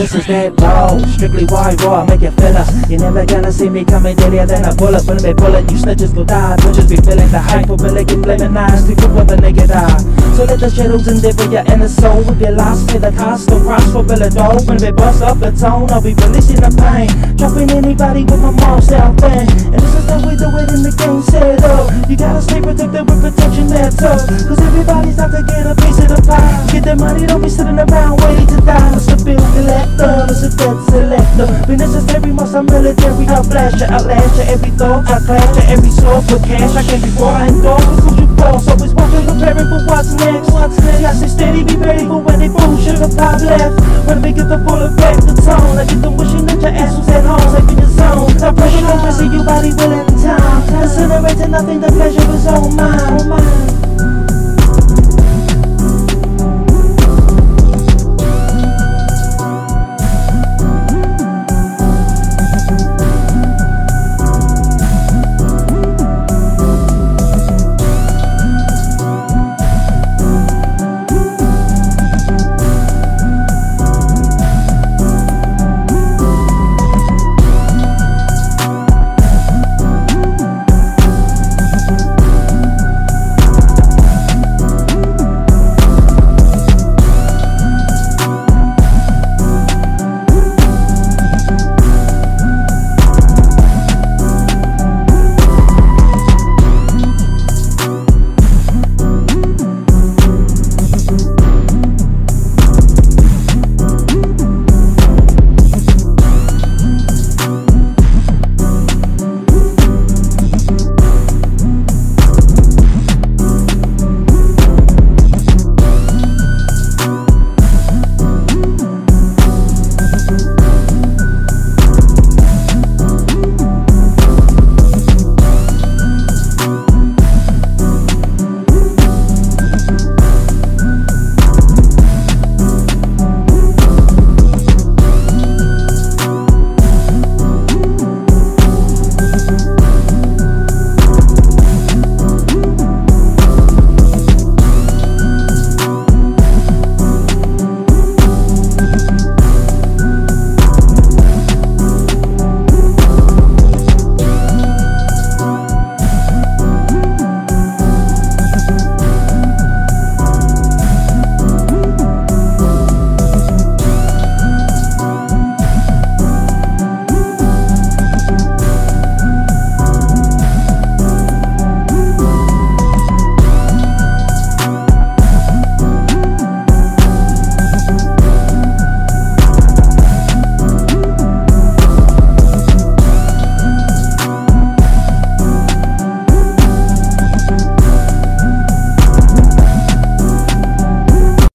This is that low. strictly wild raw, make it feel us. You're never gonna see me coming deadlier than a bullet. When me bullet, you snitches go die. Bitches be feeling the hype, but really keep blaming nines. Sleep with the nigga die. So let the shadows endeavor your inner soul. With your lost, pay the cost of price for Billy Dole. When we bust up the tone, I'll be releasing the pain. Dropping anybody with my mom's self thing. Up. Cause everybody's out to get a piece of the pie. Get the money, don't be sitting around waiting to die. It's a bill collector, it's a debt selector. Be necessary, must I'm military. I'll flash you, outlast you, every thought. I clash you, every source with cash. I can't be bought, I endorse. Cause who you boss? Always watching, preparing for what's next. What's next? Yeah, stay steady, be ready for when they boom. Sugar pop left. When they get the full effect, the tone. I get them wishing that your ass was at home, safe in your zone. I pressure, I see you body willing in time. Incinerating nothing, the pleasure is all mine.